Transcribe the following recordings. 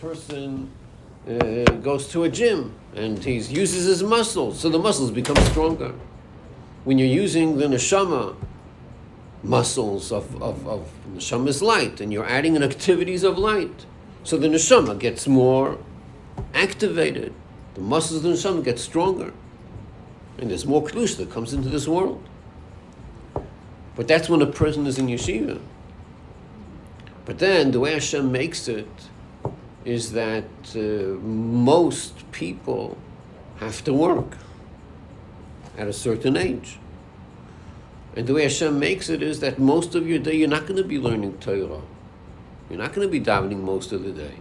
person uh, goes to a gym and he uses his muscles, so the muscles become stronger. When you're using the neshama muscles of, of, of neshama's light and you're adding in activities of light, so the neshama gets more activated. The muscles of the neshama get stronger. And there's more kedusha that comes into this world. But that's when a person is in yeshiva. But then the way Hashem makes it is that uh, most people have to work at a certain age. And the way Hashem makes it is that most of your day you're not going to be learning Torah. You're not going to be davening most of the day.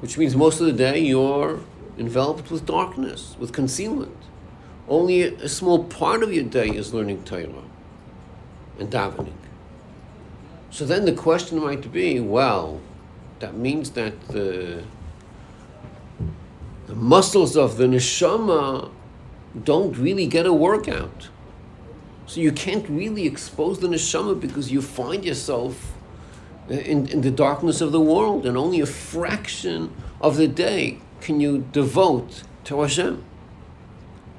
Which means most of the day you're enveloped with darkness, with concealment. Only a, small part of your day is learning Torah and davening. So then the question might be, well, that means that the the muscles of the neshama don't really get a workout. So you can't really expose the neshama because you find yourself in, in the darkness of the world, and only a fraction of the day can you devote to Hashem.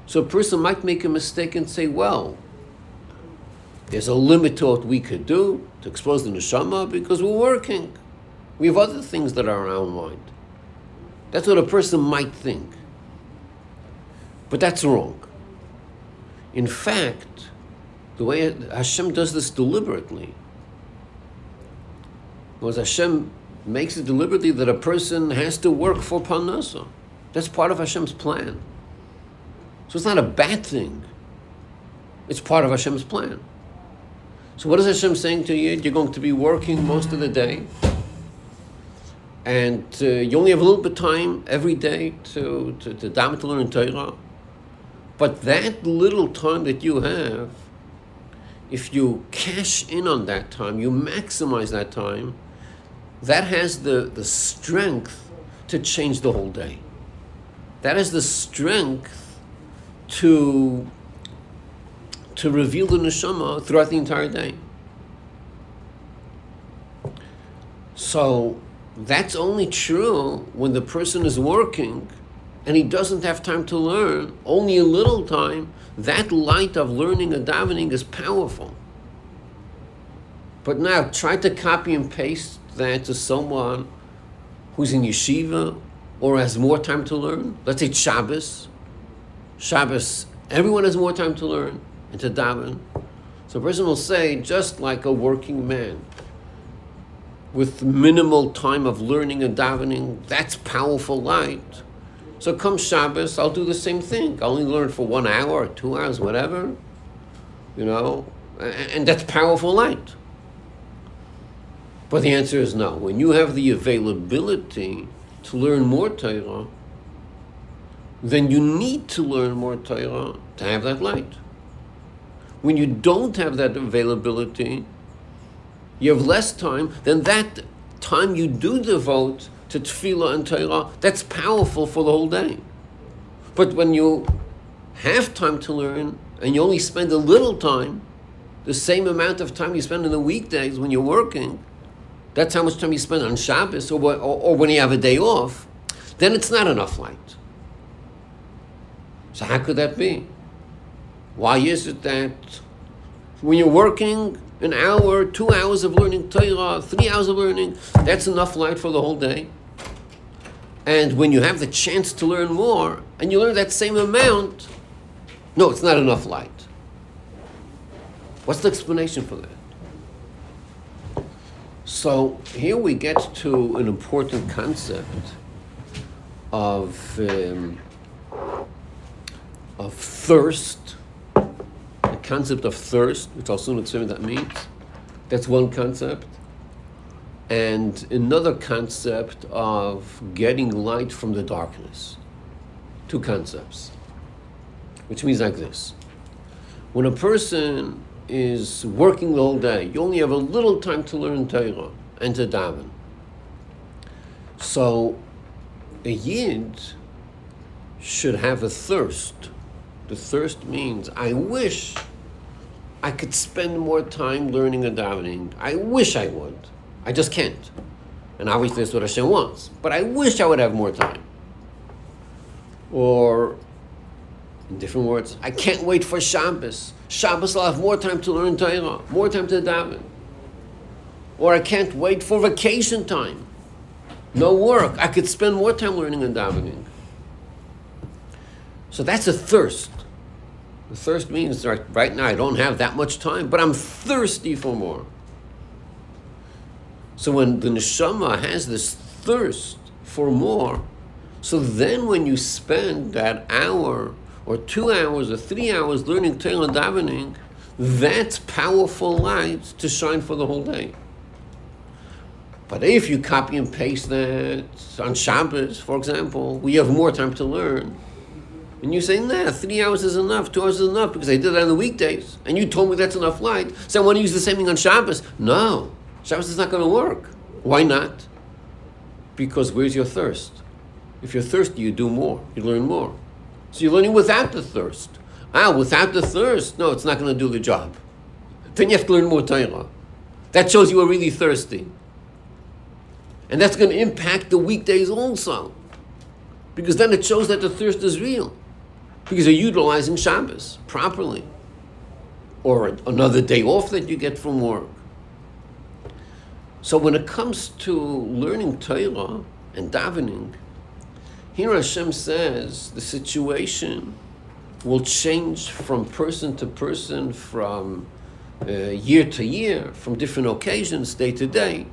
So a person might make a mistake and say, well, there's a limit to what we could do to expose the neshama because we're working. We have other things that are on our mind. That's what a person might think. But that's wrong. In fact, the way Hashem does this deliberately was Hashem makes it deliberately that a person has to work for Parnasa. That's part of Hashem's plan. So it's not a bad thing. It's part of Hashem's plan. So what is Hashem saying to you? You're going to be working most of the day and uh, you only have a little bit of time every day to, to, to daven to learn Torah. But that little time that you have, if you cash in on that time, you maximize that time, that has the, the strength to change the whole day. That has the strength to, to reveal the neshama throughout the entire day. So that's only true when the person is working and he doesn't have time to learn, only a little time. That light of learning and davening is powerful. But now try to copy and paste that to someone who's in yeshiva or has more time to learn. Let's say Shabbos. Shabbos, everyone has more time to learn and to daven. So a person will say, just like a working man, with minimal time of learning and davening, that's powerful light. So come Shabbos, I'll do the same thing. I'll only learn for one hour or two hours, whatever. You know, and that's powerful light. But the answer is no. When you have the availability to learn more Torah, then you need to learn more Torah to have that light. When you don't have that availability, you have less time, then that time you do devote to tefillah and Torah, that's powerful for the whole day. But when you have time to learn and you only spend a little time, the same amount of time you spend in the weekdays when you're working, that's how much time you spend on Shabbos or, or, or when you have a day off, then it's not enough light. So how could that be? Why is it that when you're working, an hour, two hours of learning Torah, three hours of learning, that's enough light for the whole day. And when you have the chance to learn more, and you learn that same amount, no, it's not enough light. What's the explanation for that? So here we get to an important concept of um, of thirst concept of thirst, which I'll soon explain what that means. That's one concept. And another concept of getting light from the darkness. Two concepts. Which means like this. When a person is working whole day, you only have a little time to learn Torah and to daven. So a yid should have a thirst. The thirst means, I wish I could spend more time learning and davening. I wish I would. I just can't. And obviously that's what Hashem wants. But I wish I would have more time. Or, in different words, I can't wait for Shabbos. Shabbos I'll have more time to learn Torah, more time to daven. Or I can't wait for vacation time. No work. I could spend more time learning and davening. So that's a thirst. The thirst means right, right now I don't have that much time, but I'm thirsty for more. So when the neshama has this thirst for more, so then when you spend that hour or two hours or three hours learning Torah and davening, that's powerful light to shine for the whole day. But if you copy and paste that on Shabbos, for example, we have more time to learn, and you say, nah, three hours is enough, two hours is enough, because I did that on the weekdays, and you told me that's enough light, so I want to use the same thing on Shabbos. No, Shabbos is not going to work. Why not? Because where's your thirst? If you're thirsty, you do more, you learn more. So you're learning without the thirst. Ah, without the thirst, no, it's not going to do the job. Then you have to learn more Torah. That shows you are really thirsty. And that's going to impact the weekdays also. Because then it shows that the thirst is real. Because you're utilizing Shabbos properly. Or another day off that you get from work. So when it comes to learning Torah and davening, here Hashem says the situation will change from person to person, from uh, year to year, from different occasions, day to day,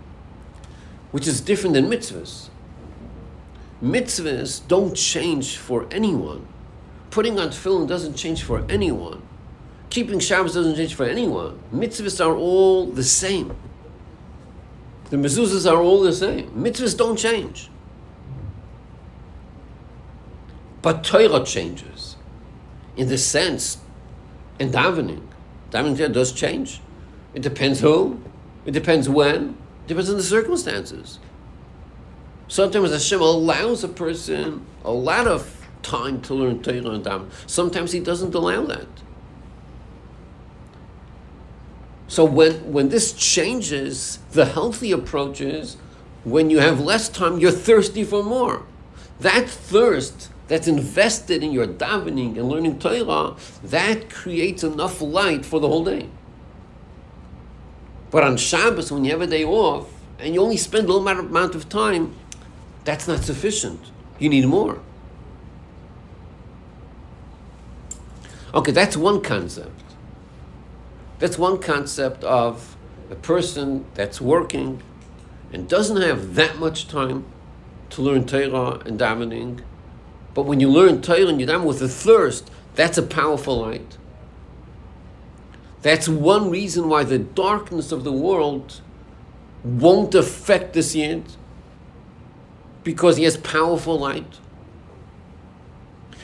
which is different than mitzvahs. Mitzvahs don't change for anyone. Putting on tefillin doesn't change for anyone. Keeping Shabbos doesn't change for anyone. Mitzvahs are all the same. The mezuzahs are all the same. Mitzvahs don't change. But Torah changes. In the sense, in davening, davening does change. It depends who, it depends when, it depends on the circumstances. Sometimes Hashem allows a person a lot of time to learn Torah and davening. Sometimes He doesn't allow that. So when, when this changes, the healthy approach is when you have less time, you're thirsty for more. That thirst that's invested in your davening and learning Torah, that creates enough light for the whole day. But on Shabbos, when you have a day off and you only spend a little amount of time, that's not sufficient. You need more. Okay, that's one concept. That's one concept of a person that's working and doesn't have that much time to learn Torah and davening. But when you learn Torah and you daven with a thirst, that's a powerful light. That's one reason why the darkness of the world won't affect the Yid because he has powerful light.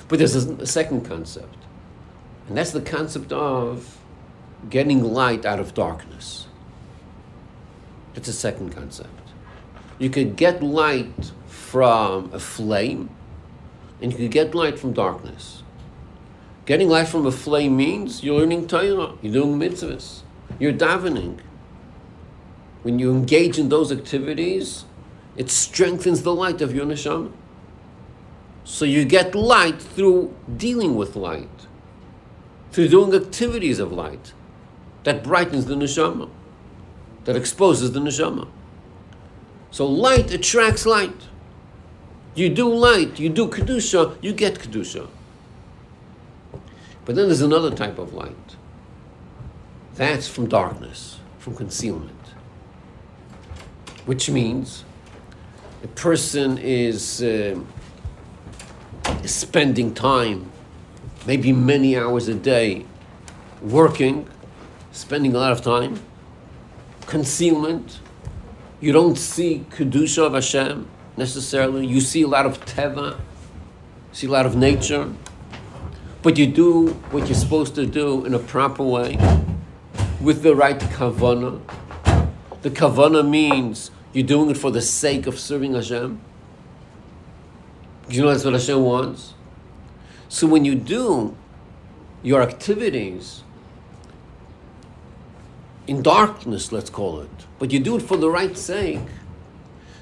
But there's a second concept, and that's the concept of getting light out of darkness. That's a second concept. You could get light from a flame, and you could get light from darkness. Getting light from a flame means you're learning Torah, you're doing mitzvahs, you're davening. When you engage in those activities, it strengthens the light of your neshama. So you get light through dealing with light, through doing activities of light that brightens the neshama, that exposes the neshama. So light attracts light. You do light, you do kedusha, you get kedusha. But then there's another type of light. That's from darkness, from concealment. Which means a person is uh, spending time, maybe many hours a day, working spending a lot of time, concealment. You don't see kedusha of Hashem necessarily. You see a lot of teva, see a lot of nature, but you do what you're supposed to do in a proper way, with the right kavana. The kavana means you're doing it for the sake of serving Hashem. You know that's what Hashem wants. So when you do your activities in darkness, let's call it, but you do it for the right sake,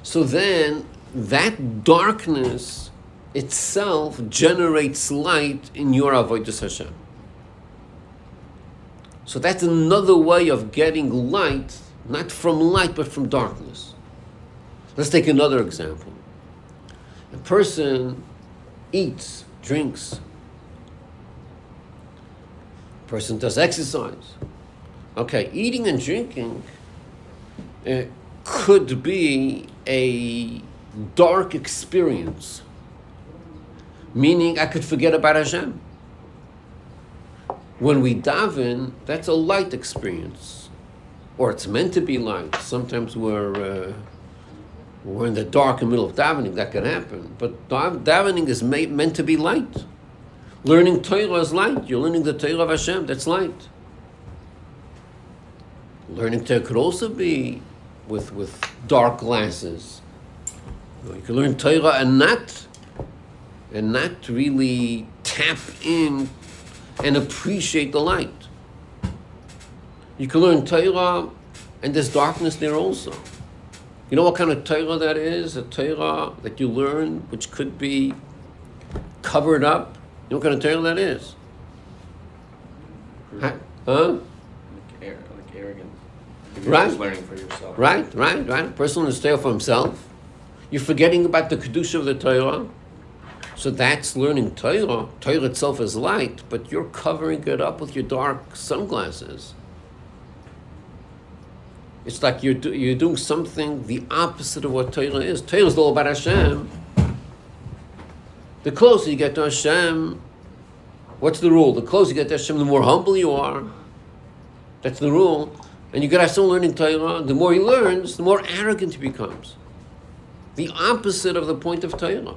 So then that darkness itself generates light in your avodah Hashem. So that's another way of getting light, not from light but from darkness. Let's take another example. A person eats, drinks, person does exercise. Okay, eating and drinking uh, could be a dark experience, meaning I could forget about Hashem. When we daven, that's a light experience, or it's meant to be light. Sometimes we're uh, we're in the dark in the middle of davening, that can happen. But davening is made, meant to be light. Learning Torah is light. You're learning the Torah of Hashem, that's light. Learning Torah could also be with, with dark glasses. You can learn Torah and not, and not really tap in and appreciate the light. You can learn Torah and there's darkness there also. You know what kind of Torah that is? A Torah that you learn, which could be covered up. You know what kind of Torah that is? Huh? Like, air, like arrogance. Right. learning for yourself. Right, right, right. A person is Torah for himself. You're forgetting about the Kedusha of the Torah. So that's learning Torah. Torah itself is light, but you're covering it up with your dark sunglasses. It's like you're, do, you're doing something the opposite of what Torah is. Torah is all about Hashem. The closer you get to Hashem, what's the rule? The closer you get to Hashem, the more humble you are. That's the rule. And you get Hashem learning Torah, the more he learns, the more arrogant he becomes. The opposite of the point of Torah.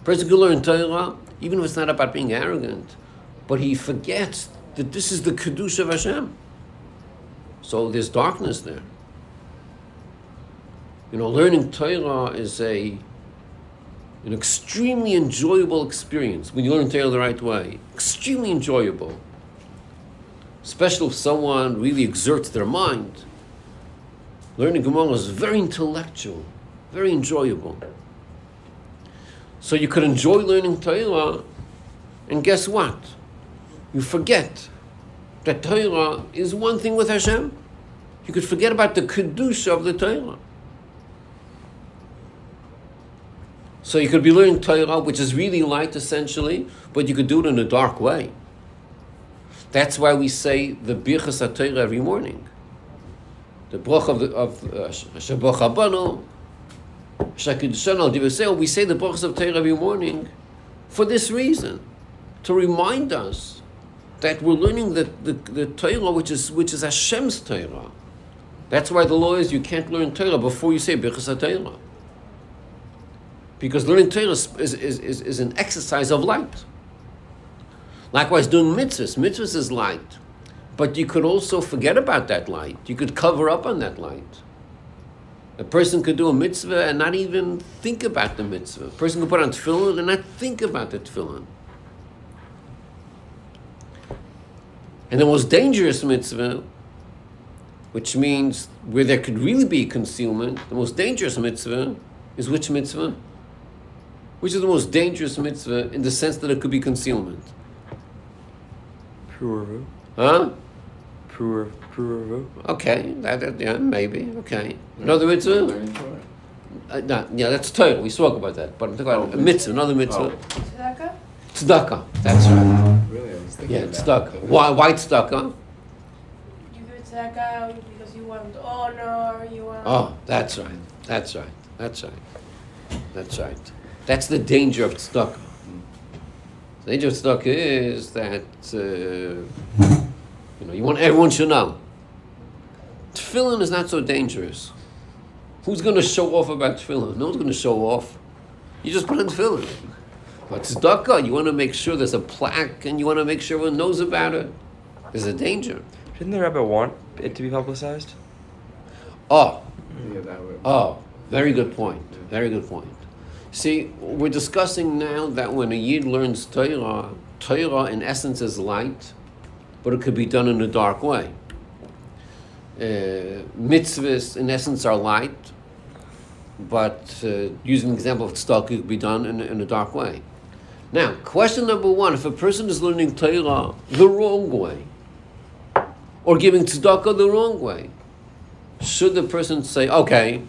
A person can learn Torah, even if it's not about being arrogant, but he forgets that this is the Kedusha of Hashem. So there's darkness there. You know, learning Torah is a an extremely enjoyable experience when you learn Torah the right way. Extremely enjoyable. Especially if someone really exerts their mind. Learning Gemara is very intellectual, very enjoyable. So you could enjoy learning Torah, and guess what? You forget that Torah is one thing with Hashem. You could forget about the kedusha of the Torah. So you could be learning Torah, which is really light essentially, but you could do it in a dark way. That's why we say the Birchas HaTorah every morning. The Brach of the of Habanu, Shakidushan al we say the Brachas of Torah every morning for this reason, to remind us that we're learning the, the, the Torah which is which is Hashem's Torah. That's why the law is you can't learn Torah before you say Birchas HaTorah. Because learning Torah is, is, is, is an exercise of light. Likewise, doing mitzvahs. Mitzvahs is light. But you could also forget about that light. You could cover up on that light. A person could do a mitzvah and not even think about the mitzvah. A person could put on tefillin and not think about the tefillin. And the most dangerous mitzvah, which means where there could really be concealment, the most dangerous mitzvah is which mitzvah? Which is the most dangerous mitzvah in the sense that it could be concealment? Puravu. Huh? Purav. Puravu. Okay, that, that- yeah, maybe. Okay. Another mitzvah? Learning Uh, no, yeah, that's Torah. We spoke about that. But I'm talking about Oh, a mitzvah, another mitzvah. Oh. Tzedakah? Tzedakah. That's right. Really, I was thinking Yeah, about tzedakah. that. Why, why tzedakah? You give tzedakah because you want honor, you want... Oh, that's right. That's right. That's right. That's right. That's the danger of tzedakah. The danger of tzedakah is that uh, you know you want everyone should know. Tefillin is not so dangerous. Who's going to show off about tefillin? No one's going to show off. You just put in tefillin. But tzedakah, you want to make sure there's a plaque, and you want to make sure everyone knows about it. There's a danger. Didn't the rabbi want it to be publicized? Oh, Yeah, that would. Oh, very good point. Very good point. See, we're discussing now that when a Yid learns Torah, Torah in essence is light, but it could be done in a dark way. uh, mitzvahs, in essence, are light, but uh, using the example of tzedakah, it could be done in, in a dark way. Now, question number one if a person is learning Torah the wrong way, or giving tzedakah the wrong way, should the person say, okay,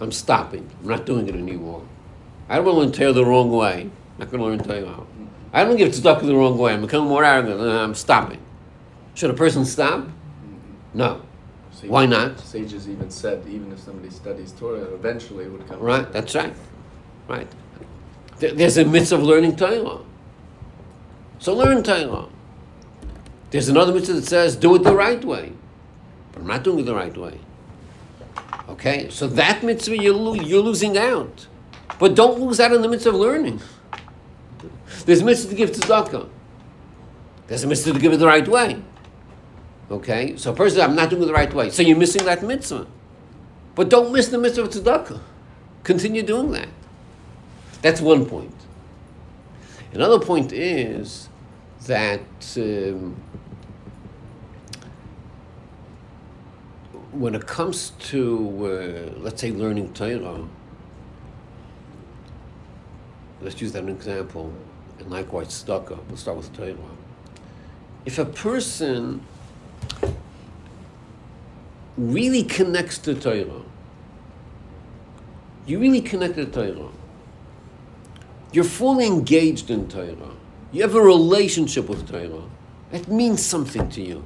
I'm stopping, I'm not doing it anymore? I don't want to learn Torah the wrong way, I'm not going to learn Torah. I don't give tzedakah the wrong way, I'm becoming more arrogant, uh, I'm stopping. Should a person stop? No. Why not? Sages even said even if somebody studies Torah, eventually it would come. Right, that's right. Right. There- There's a mitzvah of learning Torah. So learn Torah. There's another mitzvah that says do it the right way. But I'm not doing it the right way. Okay? So that mitzvah you're, lo- you're losing out. But don't lose out on the mitzvah of learning. There's a mitzvah to give tzedakah. There's a mitzvah to give it the right way. Okay? So person, I'm not doing it the right way. So you're missing that mitzvah. But don't miss the mitzvah of tzedakah. Continue doing that. That's one point. Another point is that um, when it comes to, uh, let's say, learning Torah, let's use that as an example, and likewise tzedakah. We'll start with Torah. If a person really connects to Torah, you really connect to Torah. You're fully engaged in Torah. You have a relationship with Torah. It means something to you.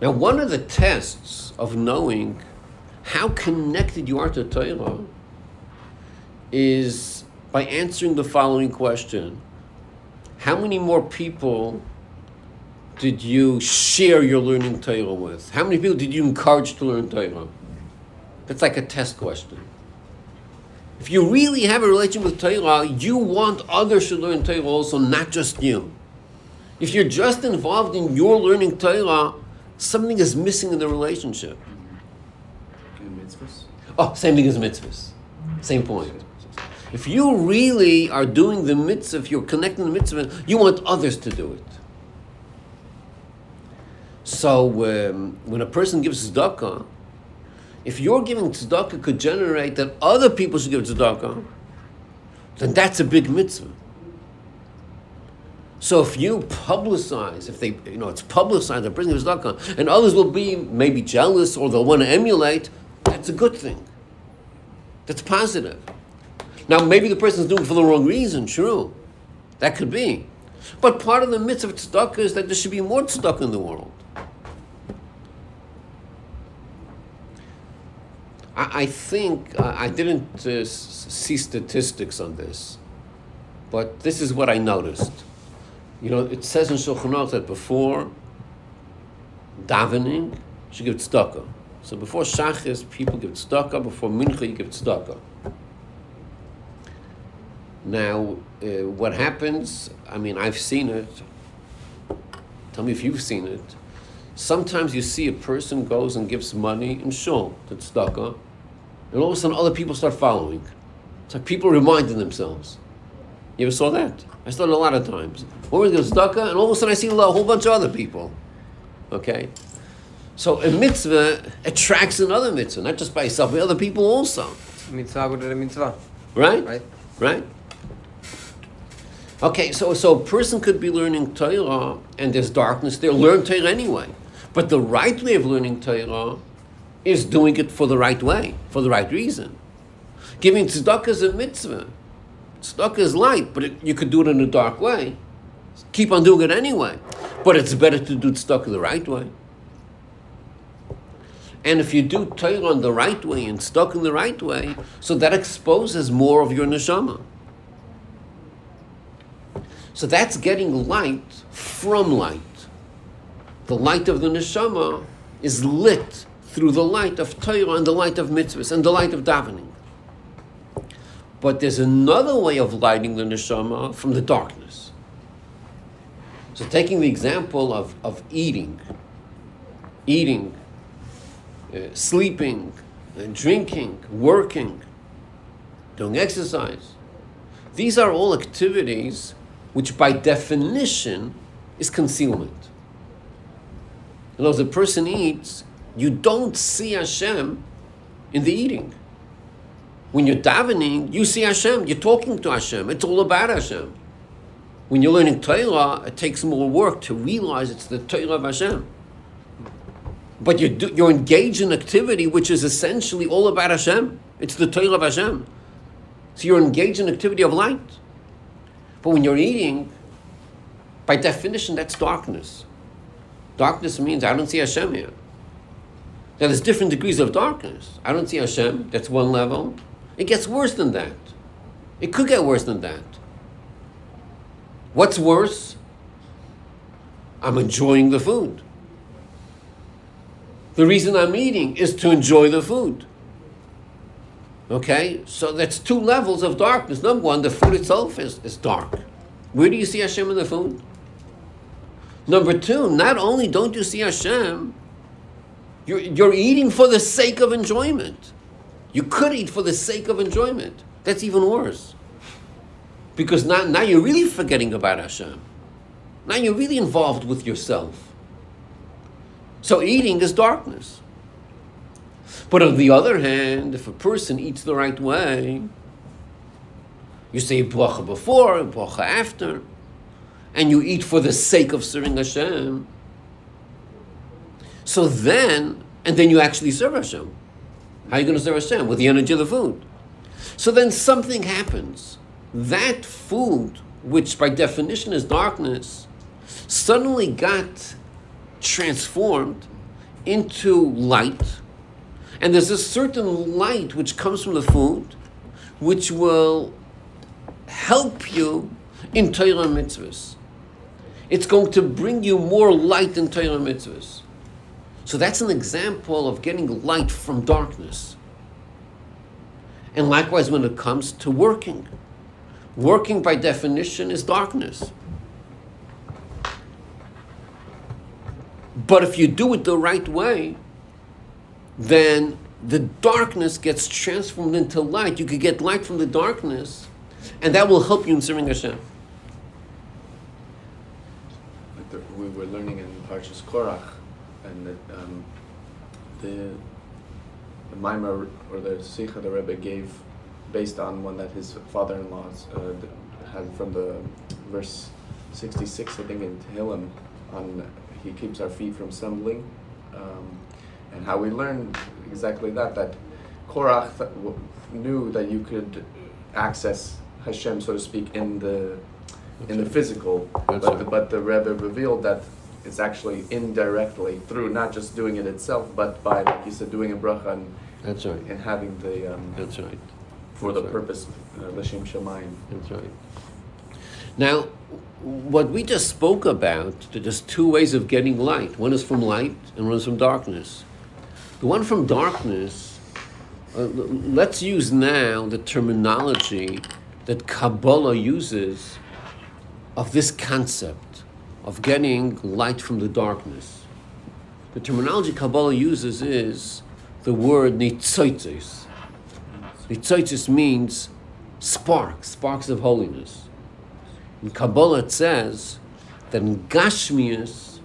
Now, one of the tests of knowing how connected you are to Torah is by answering the following question How many more people did you share your learning Torah with? How many people did you encourage to learn Torah? That's like a test question. If you really have a relationship with Torah, you want others to learn Torah also, not just you. If you're just involved in your learning Torah, something is missing in the relationship. Oh, same thing as mitzvahs. Same point. If you really are doing the mitzvah, if you're connecting the mitzvah, you want others to do it. So um, when a person gives tzedakah, if you're giving tzedakah could generate that other people should give tzedakah, then that's a big mitzvah. So if you publicize, if they, you know, it's publicized, they're bringing tzedakah, and others will be maybe jealous or they'll want to emulate, that's a good thing. That's positive. Now, maybe the person's doing it for the wrong reason, true. That could be. But part of the mitzvah of tzedakah is that there should be more tzedakah in the world. I, I think, uh, I didn't uh, see statistics on this, but this is what I noticed. You know, it says in Shulchan that before davening, you should give tzedakah. So before Shachris, people give tzedakah. Before Mincha, you give tzedakah. Now, uh, what happens, I mean, I've seen it. Tell me if you've seen it. Sometimes you see a person goes and gives money in shul to tzedakah, and all of a sudden other people start following. It's like people reminding themselves. You ever saw that? I saw it a lot of times. One was gives tzedakah, and all of a sudden I see a whole bunch of other people. Okay? So a mitzvah attracts another mitzvah, not just by itself, but other people also. Mitzvah with a mitzvah. Right? Right. Right? Okay, so so a person could be learning Torah and there's darkness there, learn Torah anyway. But the right way of learning Torah is doing it for the right way, for the right reason. Giving tzedakah is a mitzvah. Tzedakah is light, but it, you could do it in a dark way. Keep on doing it anyway. But it's better to do tzedakah the right way. And if you do Torah in the right way and stuck in the right way, so that exposes more of your neshama. So that's getting light from light. The light of the neshama is lit through the light of Torah and the light of mitzvahs and the light of davening. But there's another way of lighting the neshama from the darkness. So taking the example of, of eating, eating, uh, sleeping, uh, drinking, working, doing exercise. These are all activities which, by definition, is concealment. In other words, the person eats, you don't see Hashem in the eating. When you're davening, you see Hashem, you're talking to Hashem, it's all about Hashem. When you're learning Torah, it takes more work to realize it's the Torah of Hashem. But you're, do- you're engaged in activity which is essentially all about Hashem. It's the Torah of Hashem. So you're engaged in activity of light. But when you're eating, by definition, that's darkness. Darkness means I don't see Hashem here. Now there's different degrees of darkness. I don't see Hashem, that's one level. It gets worse than that. It could get worse than that. What's worse? I'm enjoying the food. The reason I'm eating is to enjoy the food. Okay? So that's two levels of darkness. Number one, the food itself is, is dark. Where do you see Hashem in the food? Number two, not only don't you see Hashem, you're, you're eating for the sake of enjoyment. You could eat for the sake of enjoyment. That's even worse. Because now, now you're really forgetting about Hashem. Now you're really involved with yourself. So eating is darkness. But on the other hand, if a person eats the right way, you say bracha before, bracha after, and you eat for the sake of serving Hashem, so then, and then you actually serve Hashem. How are you going to serve Hashem? With the energy of the food. So then something happens. That food, which by definition is darkness, suddenly got transformed into light. And there's a certain light which comes from the food, which will help you in Torah mitzvahs. It's going to bring you more light in Torah mitzvahs. So that's an example of getting light from darkness. And likewise, when it comes to working, working by definition is darkness. But if you do it the right way, then the darkness gets transformed into light. You could get light from the darkness, and that will help you in serving Hashem. Like we were learning in Parshas Korach, and the, um, the the Maimar or the Sikha the Rebbe gave based on one that his father-in-law uh, had from the verse 66, I think, in Tehillim, on he keeps our feet from stumbling, um, and how we learned exactly that that Korach th- w- knew that you could access Hashem, so to speak, in the in the physical, That's but, right. but the Rebbe revealed that it's actually indirectly through not just doing it itself, but by, like you said, doing a bracha and, That's right. and having the um, That's right. for the right. purpose uh, l'shem shamayim. That's right. Now, what we just spoke about, there are just two ways of getting light. One is from light, and one is from darkness. The one from darkness, uh, let's use now the terminology that Kabbalah uses of this concept of getting light from the darkness. The terminology Kabbalah uses is the word nitzoitzes. Nitzoitzes means sparks, sparks of holiness. In Kabbalah it says that in Gashmias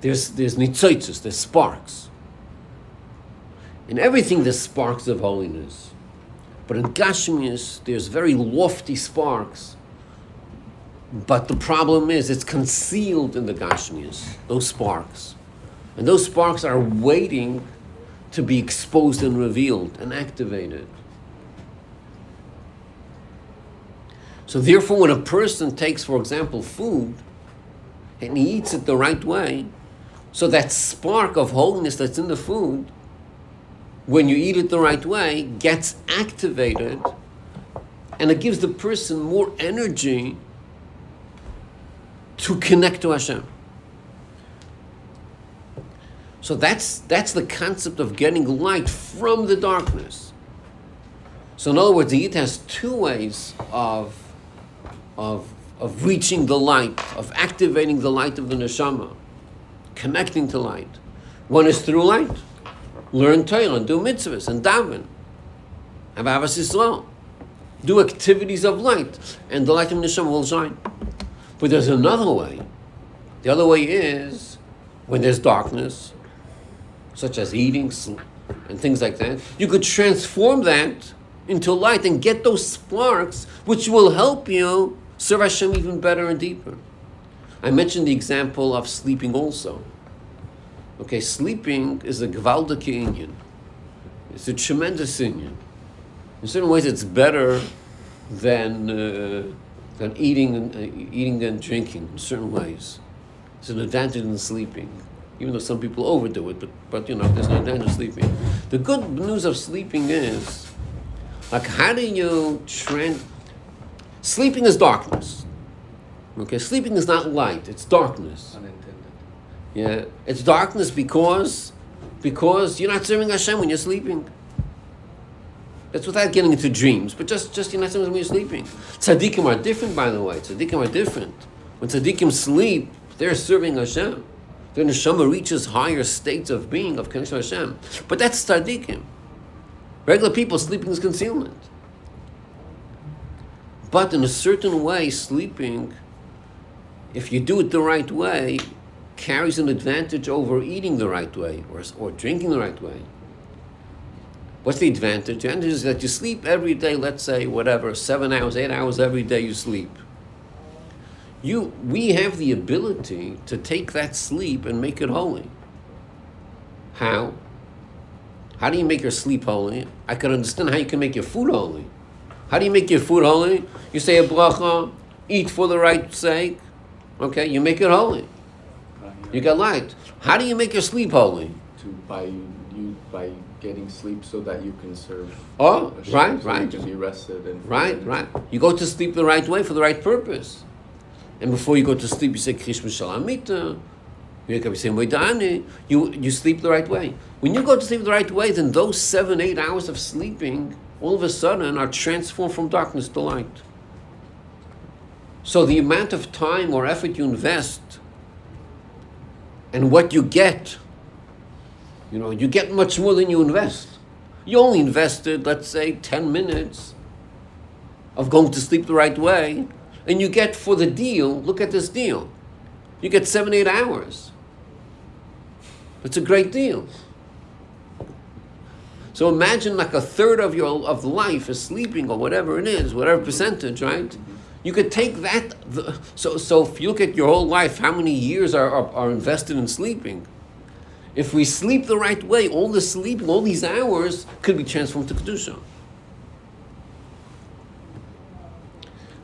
there's there's nitzoitzes, there's sparks. In everything there's sparks of holiness. But in Gashmias there's very lofty sparks. But the problem is it's concealed in the Gashmias, those sparks. And those sparks are waiting to be exposed and revealed and activated. So, therefore, when a person takes, for example, food and he eats it the right way, so that spark of holiness that's in the food, when you eat it the right way, gets activated and it gives the person more energy to connect to Hashem. So that's that's the concept of getting light from the darkness. So in other words, the Yid has two ways of of of reaching the light, of activating the light of the neshama, connecting to light. One is through light. Learn Torah and do mitzvahs and daven. Have Ahavas Yisrael. Do activities of light, and the light of neshama will shine. But there's another way. The other way is when there's darkness, such as eating and things like that, you could transform that into light and get those sparks which will help you serve Hashem even better and deeper. I mentioned the example of sleeping also. Okay, sleeping is a gewaldige inyan. It's a tremendous inyan. In certain ways, it's better than, uh, than eating, and, uh, eating and drinking in certain ways. It's an advantage in sleeping, even though some people overdo it, but, but you know, there's no advantage in sleeping. The good news of sleeping is, like, how do you trend? Sleeping is darkness. Okay, sleeping is not light, it's darkness. Unintended. Yeah, it's darkness because because you're not serving Hashem when you're sleeping. That's without getting into dreams, but just just you know sometimes when you're sleeping. Tzaddikim are different, by the way. Tzaddikim are different. When tzaddikim sleep, they're serving Hashem. Their neshama reaches higher states of being of connection with Hashem. But that's tzaddikim. Regular people sleeping is concealment. But in a certain way, sleeping, if you do it the right way, carries an advantage over eating the right way or, or drinking the right way. What's the advantage? The advantage is that you sleep every day, let's say, whatever, seven hours, eight hours every day you sleep. You, we have the ability to take that sleep and make it holy. How? How do you make your sleep holy? I can understand how you can make your food holy. How do you make your food holy? You say a bracha, eat for the right sake. Okay, you make it holy. You got light. How do you make your sleep holy? to by you by getting sleep so that you can serve. Oh, right, so right. You can be rested and Right, and- right. You go to sleep the right way for the right purpose. And before you go to sleep, you say Krishma Shalamita. You wake up, you say Moidani. You, you sleep the right way. When you go to sleep the right way, then those seven, eight hours of sleeping all of a sudden are transformed from darkness to light. So the amount of time or effort you invest and what you get, you know, you get much more than you invest. You only invested, let's say, 10 minutes of going to sleep the right way, and you get for the deal, look at this deal. You get seven, eight hours. It's a great deal. So imagine like a third of your of life is sleeping or whatever it is, whatever percentage, right? You could take that. The, so so if you look at your whole life, how many years are, are, are invested in sleeping? If we sleep the right way, all the sleeping, all these hours could be transformed to kedusha.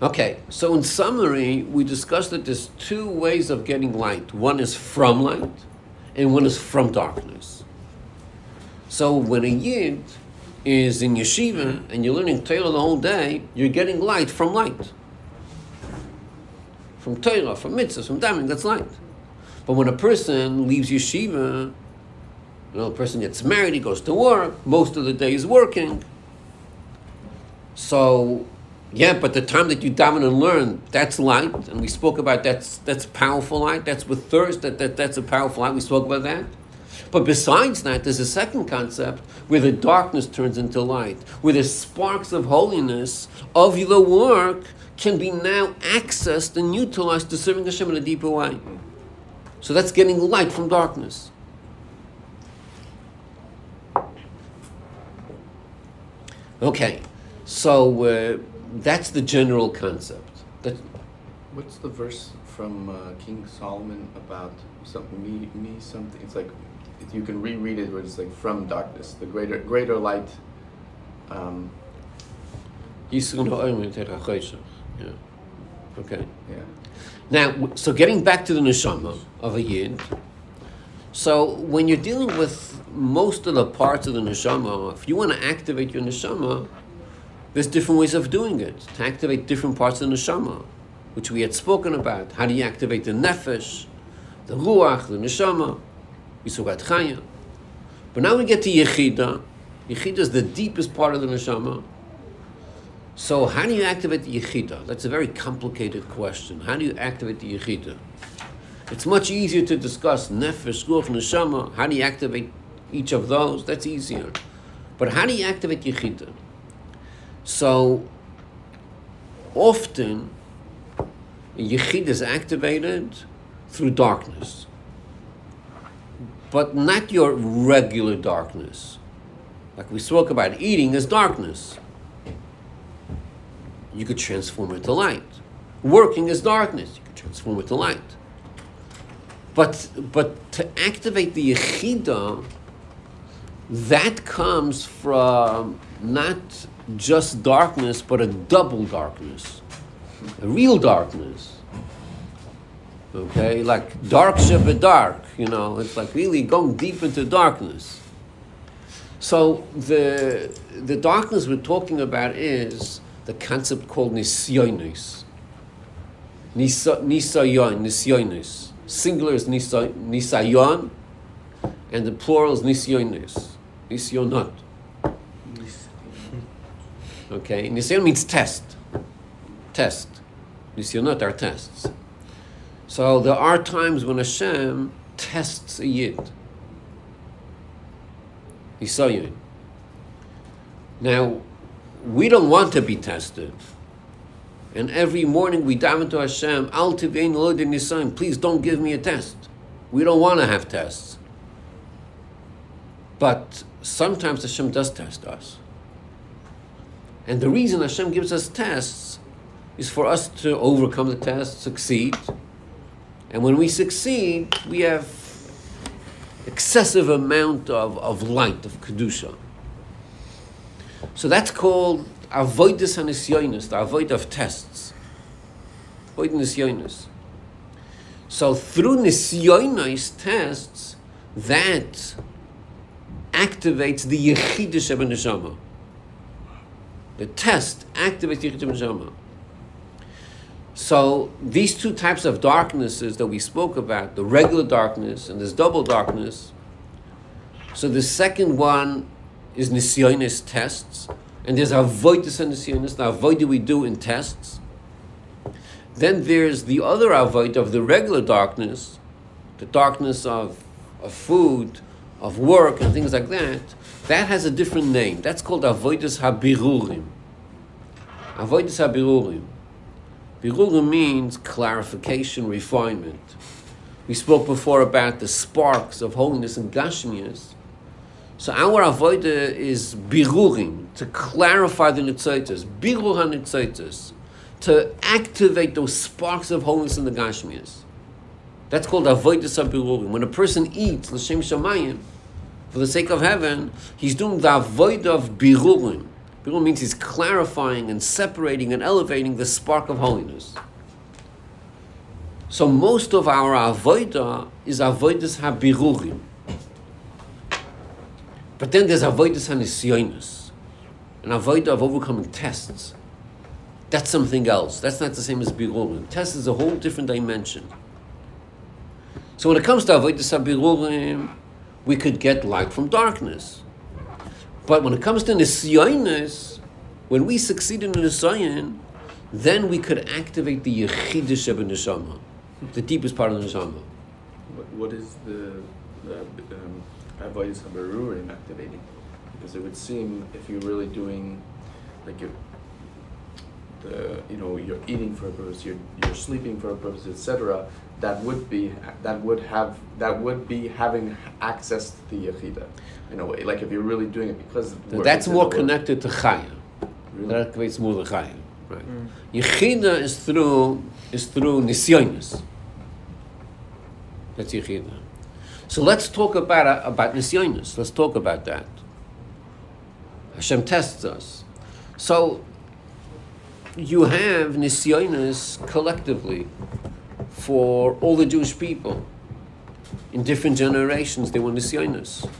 Okay, so in summary, we discussed that there's two ways of getting light. One is from light, and one is from darkness. So when a yid is in yeshiva and you're learning Torah the whole day, you're getting light from light. From Torah, from mitzvahs, from davening, that's light. But when a person leaves yeshiva, you know, a person gets married, he goes to work, most of the day is working. So, yeah, but the time that you daven and learn, that's light, and we spoke about that's that's powerful light. That's with thirst. That, that that's a powerful light. We spoke about that. But besides that, there's a second concept where the darkness turns into light, where the sparks of holiness of the work can be now accessed and utilized to serving Hashem in a deeper way. So that's getting light from darkness. Okay, so uh, that's the general concept. That, What's the verse from uh, King Solomon about something me me something? It's like if you can reread it where it's like from darkness, the greater greater light. Um, Yisroel ha'omer terach choshech. yeah. Okay. yeah. Now, so getting back to the neshama of a yid. So when you're dealing with most of the parts of the neshama, if you want to activate your neshama, there's different ways of doing it. To activate different parts of the neshama, which we had spoken about. How do you activate the nefesh, the ruach, the neshama, yisugat chaya. But now we get to yechida. Yechida is the deepest part of the neshama. So how do you activate the yechida? That's a very complicated question. How do you activate the yechida? It's much easier to discuss nefesh, ruach, neshama. How do you activate each of those? That's easier. But how do you activate yechida? So often yechid is activated through darkness. but not your regular darkness. Like we spoke about, eating is darkness. You could transform it to light. Working is darkness. You could transform it to light. But but to activate the yechida, that comes from not just darkness, but a double darkness, a real darkness. Okay, like dark shabbat dark, you know, it's like really going deep into darkness. So the the darkness we're talking about is the concept called nisyonis. Nisa, nisayon, nisyonis. Singular is nisayon, and the plural is nisyonis. Nisyonot. Okay, nisayon means test. Test. Nisyonot are tests. So there are times when Hashem tests a yid. Nisayon. Now, we don't want to be tested. And every morning we dive into Hashem, Al tivein lo nisayon, please don't give me a test. We don't want to have tests. But sometimes Hashem does test us. And the reason Hashem gives us tests is for us to overcome the test, succeed. And when we succeed, we have excessive amount of, of light, of Kedusha. So that's called avoidus hanisyonis, the avoid of tests. Avoid nisyonis. So through nisyonis tests, that activates the yechidish of neshama. The test activates the yechidish of neshama. So these two types of darknesses that we spoke about, the regular darkness and this double darkness. So the second one is nisyonis tests, and there's avoidus and nisyonis. The avoid do we do in tests. Then there's the other avoid of the regular darkness, the darkness of, of food, of work, and things like that. That has a different name. That's called avoidus habirurim. Avoidus habirurim. Birurim means clarification, refinement. We spoke before about the sparks of holiness and gashmias. So our avoida is birurim, to clarify the nitzaitis, birur nitzaitis, to activate those sparks of holiness in the gashmias. That's called avoidus birurim. When a person eats l'shem shamayim, for the sake of heaven, he's doing the avoid of birurim. Birur means he's clarifying and separating and elevating the spark of holiness. So most of our avoida is avoidus habirurim. But then there's avoidus hanisyonis, an avoida of overcoming tests. That's something else. That's not the same as birurim. Test is a whole different dimension. So when it comes to avoidus habirurim, we could get light from darkness. But when it comes to nisyonis, when we succeed in nisyon, then we could activate the yechidish of neshama, the deepest part of the neshama. What, what is the, the um, avoidance of Arurim activating? Because it would seem if you're really doing, like you're, the you know you're eating for a purpose, you're you're sleeping for a purpose, etc. That would be that would have that would be having access to the yechida, in a way. Like if you're really doing it because So work that's more the connected to chaya. Really? That activates more the chaya. Right. Mm. Yechida is through is through nisyonis. That's yechida. So let's talk about about nisyonis. Let's talk about that. Hashem tests us. So you have nisyonis collectively for all the Jewish people. In different generations, they were nisyonis.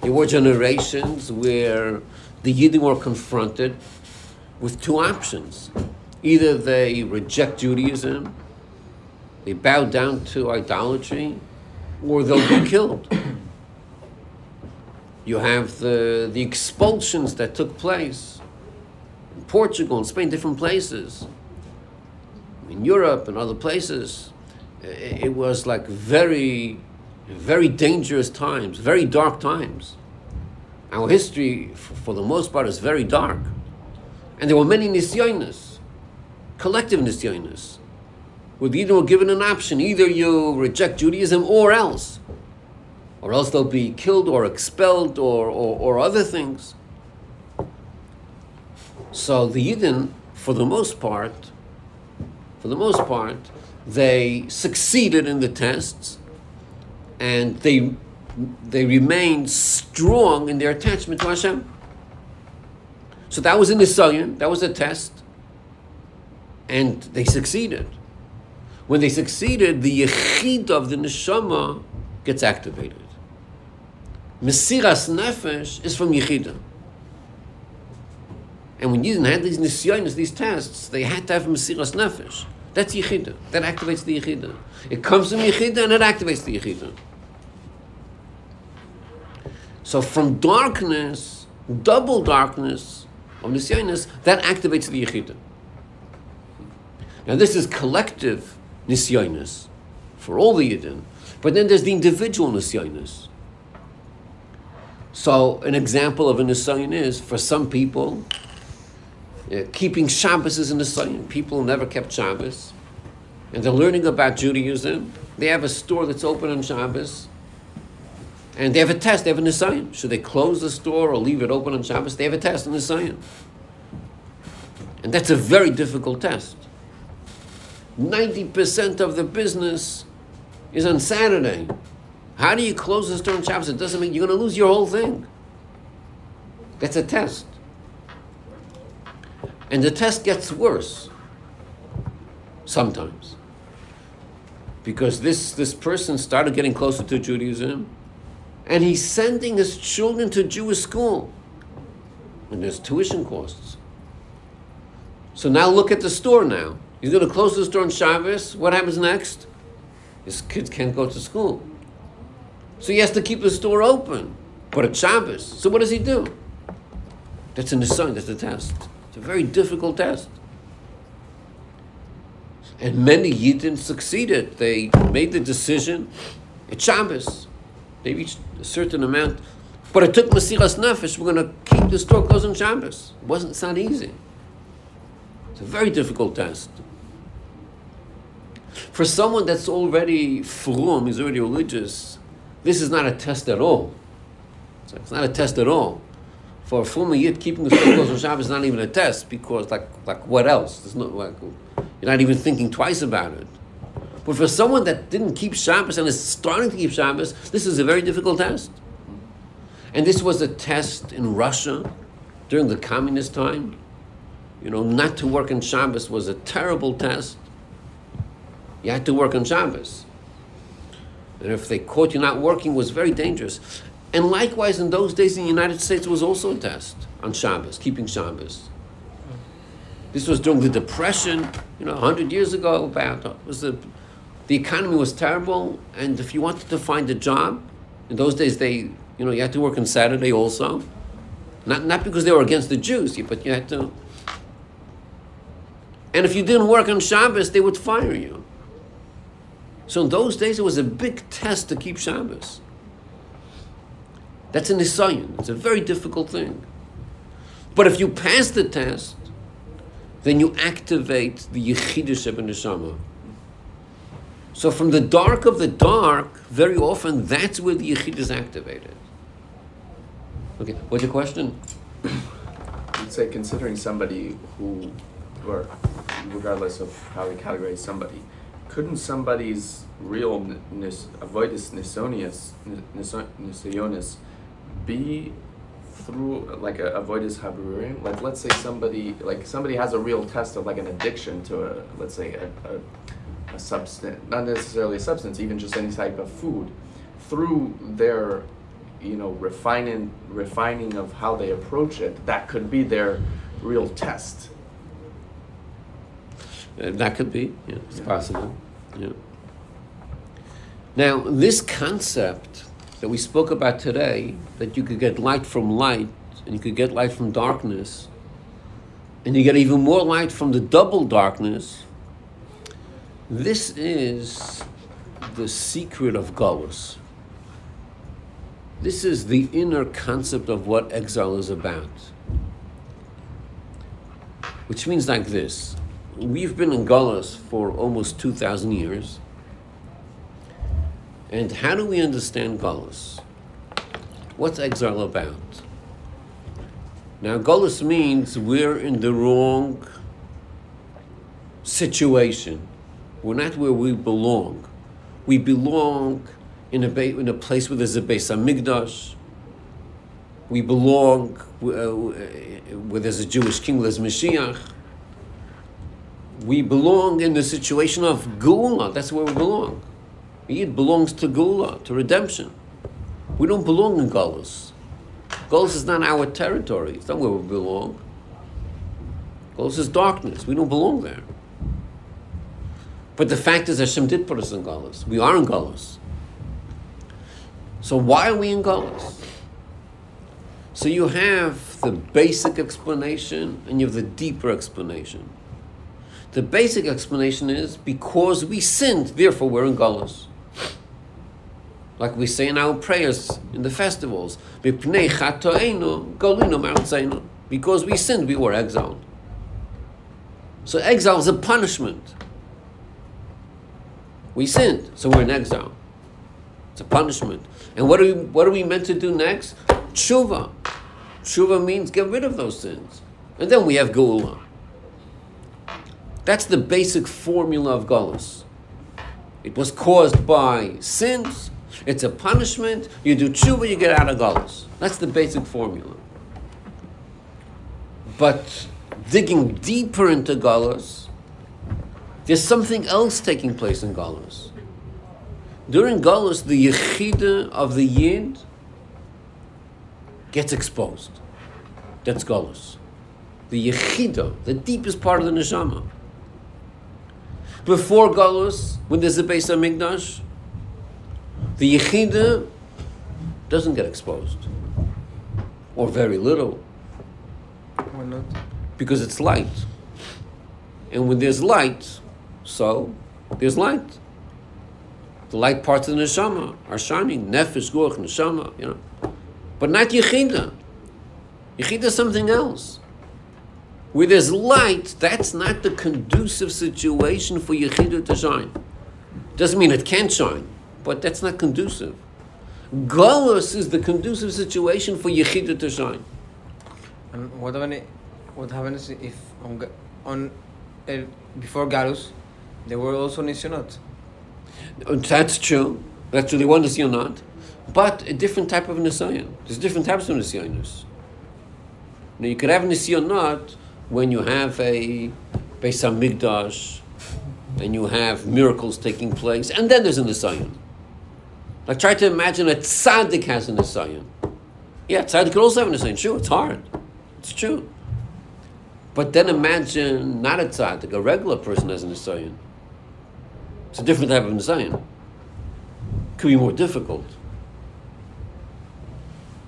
There were generations where the Yidden were confronted with two options. Either they reject Judaism, they bow down to idolatry, or they'll be killed. You have the, the expulsions that took place in Portugal and Spain, different places, in Europe and other places. It was like very, very dangerous times, very dark times. Our history, for the most part, is very dark. And there were many nisyonis, collective nisyonis, where the Yidden were given an option either you reject Judaism or else. Or else they'll be killed or expelled or, or, or other things. So the Yidden, for the most part, for the most part, they succeeded in the tests and they, they remained strong in their attachment to Hashem. So that was the Nisayan, that was a test, and they succeeded. When they succeeded, the Yechid of the Neshama gets activated. Mesiras Nefesh is from Yechidah. And when didn't have these nisyonis, these tests, they had to have Mesiras Nefesh. That's Yechidah. That activates the Yechidah. It comes from Yechidah and it activates the Yechidah. So from darkness, double darkness of nisyonis, that activates the Yechidah. Now this is collective nisyonis for all the Yidden, but then there's the individual nisyonis. So an example of a nisyon is for some people, uh, keeping Shabbos is a nisyon. People never kept Shabbos, and they're learning about Judaism. They have a store that's open on Shabbos, and they have a test. They have a nisyon. Should they close the store or leave it open on Shabbos? They have a test on nisyon, and that's a very difficult test. Ninety percent of the business is on Saturday. How do you close the store on Shabbos? It doesn't mean you're going to lose your whole thing. That's a test. And the test gets worse sometimes. Because this, this person started getting closer to Judaism and he's sending his children to Jewish school. And there's tuition costs. So now look at the store now. He's going to close the store on Shabbos. What happens next? His kids can't go to school. So he has to keep the store open. But it's Shabbos. So what does he do? That's in the sun, that's the test. It's a very difficult test. And many Yidden succeeded. They made the decision. It's Shabbos. They reached a certain amount. But it took Mesiras Nefesh. We're going to keep the store closed on Shabbos. It wasn't, it's not easy. It's a very difficult test. For someone that's already from, he's already religious, this is not a test at all. It's not a test at all for a former yid, keeping the closed on Shabbos is not even a test because, like, like what else? There's no, like, you're not even thinking twice about it. But for someone that didn't keep Shabbos and is starting to keep Shabbos, this is a very difficult test. And this was a test in Russia during the communist time. You know, not to work on Shabbos was a terrible test. You had to work on Shabbos. And if they caught you not working, was very dangerous. And likewise, in those days in the United States, was also a test on Shabbos, keeping Shabbos. This was during the Depression, you know, 100 years ago, about, uh, was the, the economy was terrible, and if you wanted to find a job, in those days, they, you know, you had to work on Saturday also. Not, not because they were against the Jews, but you had to. And if you didn't work on Shabbos, they would fire you. So in those days, it was a big test to keep Shabbos. That's an Nisayan. It's a very difficult thing. But if you pass the test, then you activate the Yechidish Eben Neshama. So from the dark of the dark, very often that's where the Yechid is activated. Okay, what's your question? I'd say considering somebody who, or regardless of how we categorize somebody, couldn't somebody's real nis, avoidus nisonius, nisionis, be through like a avoidus haburim? Like let's say somebody like somebody has a real test of like an addiction to a let's say a, a, a substance, not necessarily a substance, even just any type of food, through their you know refining refining of how they approach it. That could be their real test. Uh, that could be. Yeah, it's yeah. possible. Yeah. Now this concept that we spoke about today, that you could get light from light and you could get light from darkness, and you get even more light from the double darkness, this is the secret of Gullus. This is the inner concept of what exile is about. Which means like this we've been in Gullus for almost 2,000 years. And how do we understand Golos? What's exile about? Now, Golos means we're in the wrong situation. We're not where we belong. We belong in a, ba- in a place where there's a Beis Hamikdash. We belong uh, where there's a Jewish king, there's Mashiach. We belong in the situation of Geula. That's where we belong. It belongs to Geula, to redemption. We don't belong in Golos. Golos is not our territory. It's not where we belong. Golos is darkness. We don't belong there. But the fact is, Hashem did put us in Golos. We are in Golos. So why are we in Golos? So you have the basic explanation and you have the deeper explanation. The basic explanation is because we sinned, therefore we're in Golos. Like we say in our prayers in the festivals, because we sinned, we were exiled. So exile is a punishment. We sinned, so we're in exile. It's a punishment. And what are we, what are we meant to do next? Tshuva. Tshuva means get rid of those sins. And then we have Geula. That's the basic formula of Golos. It was caused by sins. It's a punishment. You do tshuva, you get out of Golos. That's the basic formula. But digging deeper into Golos, there's something else taking place in Golos. During Golos, the Yechida of the Yid gets exposed. That's Golos. The Yechida, the deepest part of the Neshama. Before Galus, when there's a Beis Hamikdash, the Yechida doesn't get exposed. Or very little. Why not? Because it's light. And when there's light, so there's light. The light parts of the neshama are shining. Nefesh, Ruach, neshama, you know. But not Yechida. Yechida is something else. Where there's light, that's not the conducive situation for Yechida to shine. Doesn't mean it can't shine, but that's not conducive. Galus is the conducive situation for Yechida to shine. And what happens? What happens if on on uh, before Galus, there were also Nisyonot? That's true. That's really one Nisyanot. But a different type of Nisyan. There's different types of Nisyanos. Now you could have Nisyanot when you have a Beis Hamikdash and you have miracles taking place, and then there's a Nisyan. Like try to imagine a tzaddik has a Nisyan. Yeah, tzaddik could also have a Nisyan. Sure, it's hard. It's true. But then imagine not a tzaddik, a regular person has a Nisyan. It's a different type of Nisayan. Could be more difficult.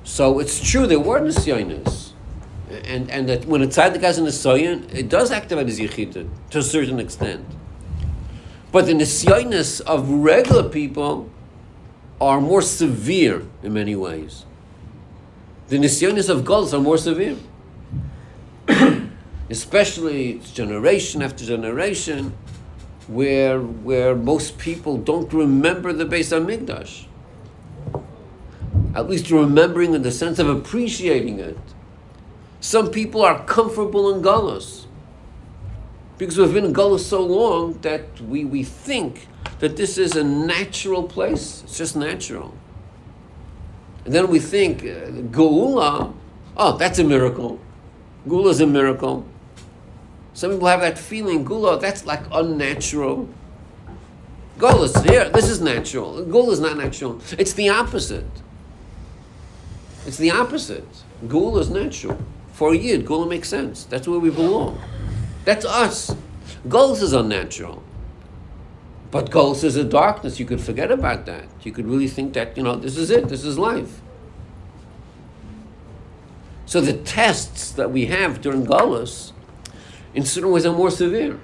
So it's true there were Nisayanas. And, and that when a tzaddik has a Nisayan, it does activate his Yechida to a certain extent. But the Nisayanas of regular people are more severe in many ways. The Nisayanas of Golos are more severe. Especially generation after generation where where most people don't remember the Beis Hamikdash. At least remembering in the sense of appreciating it. Some people are comfortable in Galus. Because we've been in Galus so long that we, we think that this is a natural place. It's just natural. And then we think, uh, oh, that's a miracle. Geula is a miracle. Some people have that feeling, gula, that's like unnatural. Gula is here, this is natural. Gula is not natural. It's the opposite. It's the opposite. Gula is natural. For a yid, gula makes sense. That's where we belong. That's us. Gulus is unnatural. But Gulus is a darkness. You could forget about that. You could really think that, you know, this is it, this is life. So the tests that we have during Gulus in certain ways are more severe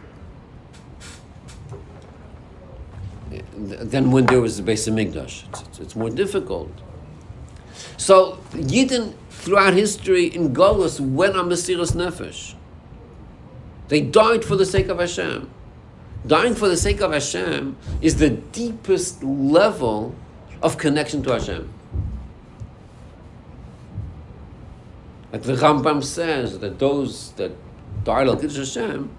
than when there was the Beis Hamikdash. It's, it's, it's more difficult. So Yidden throughout history in Golos went on Mesiras Nefesh. They died for the sake of Hashem. Dying for the sake of Hashem is the deepest level of connection to Hashem. Like the Rambam says that those that die like Hashem,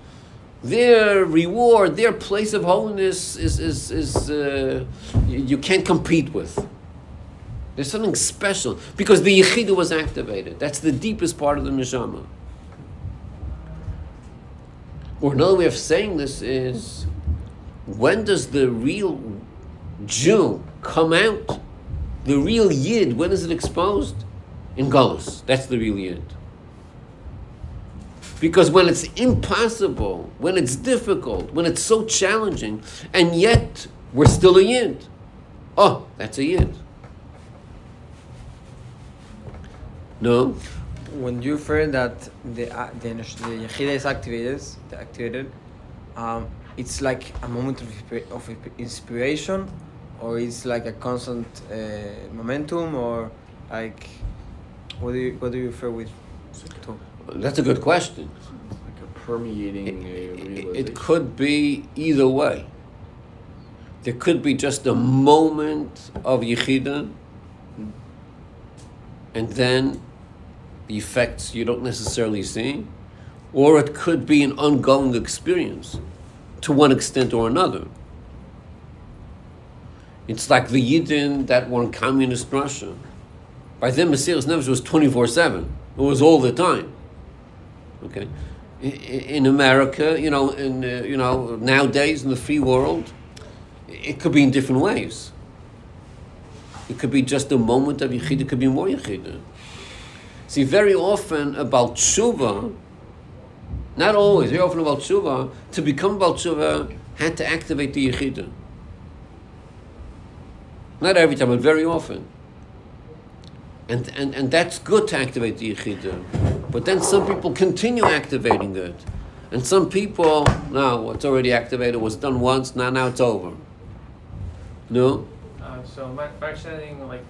their reward, their place of holiness is, is, is uh, you, you can't compete with. There's something special because the Yechidah was activated. That's the deepest part of the neshama. Or another way of saying this is when does the real Jew come out? The real Yid, when is it exposed? In Galus. That's the real Yid. Because when it's impossible, when it's difficult, when it's so challenging, and yet we're still a Yid. Oh, that's a Yid. No? When you refer that the uh, the, the Yechida is activated, activated, um, it's like a moment of, of inspiration, or it's like a constant uh, momentum, or like what do you what do you refer with? To? That's a good question. Like a permeating It, uh, it could be either way. There could be just a moment of yichida, and then the effects you don't necessarily see, or it could be an ongoing experience, to one extent or another. It's like the Yidden that were in communist Russia. By then, Mesiras Nefesh was 24 7. It was all the time. Okay? In America, you know, in, uh, you know, nowadays in the free world, it could be in different ways. It could be just a moment of Yechida, it could be more Yechida. See, very often about tshuva, not always, very often about tshuva, to become about tshuva had to activate the Yechida. Not every time, but very often. And, and, and that's good to activate the Yechida. But then some people continue activating it. And some people, now what's already activated was done once, now, now it's over. No? Uh, so my, understanding, like,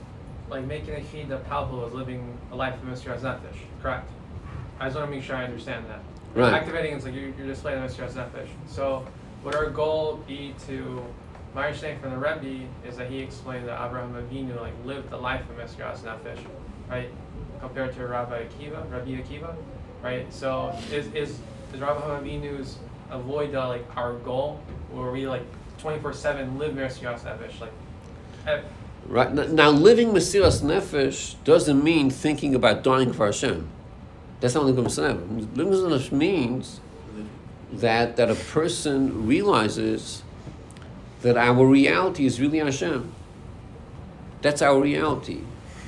like making a that palpable is living a life of Mesiras Nefesh, correct? I just want to make sure I understand that. Right. Activating is like you're, you're displaying Mesiras Nefesh. So would our goal be to, my understanding from the Rebbe is that he explained that Abraham Avinu like lived the life of Mesiras Nefesh, right? Compared to Rabbi Akiva, Rabbi Akiva, right? So is is is Rabbi Avinu's avoida uh, like our goal, where we like 24/7 live Mesiras Nefesh, like. Right now, living Mesiras Nefesh doesn't mean thinking about dying for Hashem. That's not what I'm saying. Living Mesiras Nefesh means that that a person realizes that our reality is really Hashem. That's our reality.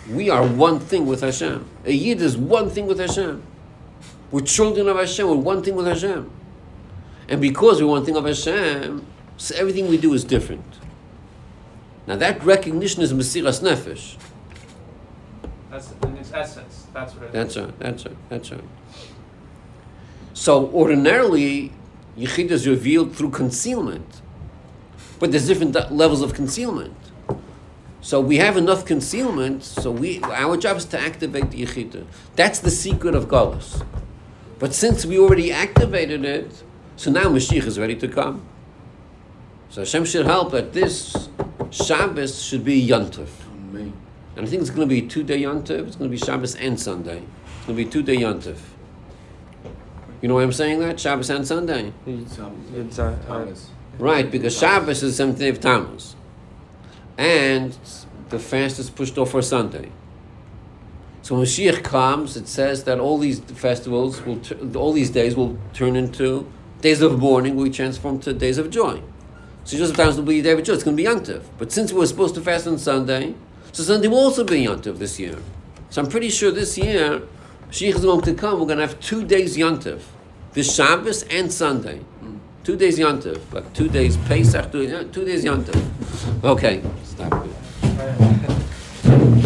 We are one thing with Hashem. A Yid is one thing with Hashem. We're children of Hashem. We're one thing with Hashem. And because we're one thing of Hashem, so everything we do is different. Now that recognition is Mesiras Nefesh. That's in its essence. That's what it is. That's right. That's right. That's right. So ordinarily, Yechid is revealed through concealment, but there's different levels of concealment. So we have enough concealment. So we our job is to activate the Yechida. That's the secret of Galus. But since we already activated it, so now Mashiach is ready to come. So Hashem should help that this Shabbos should be Yontif. Me. And I think it's going to be two day Yontif. It's going to be Shabbos and Sunday. It's going to be two day Yontif. You know why I'm saying that? Shabbos and Sunday. Some, It's, uh, Tammuz. Right, because Shabbos is the seventh day of Tammuz. And the fast is pushed off for Sunday. So when Mashiach comes, it says that all these festivals will, tur- all these days will turn into days of mourning, we transform to days of joy. So Joseph Times will be David day. It's going to be Yontif. But since we were supposed to fast on Sunday, so Sunday will also be Yontif this year. So I'm pretty sure this year, Mashiach is going to come. We're going to have two days Yontif, this Shabbos and Sunday. Two days Yontif, like two days Pesach, two, two days Yontif. Okay, stop it.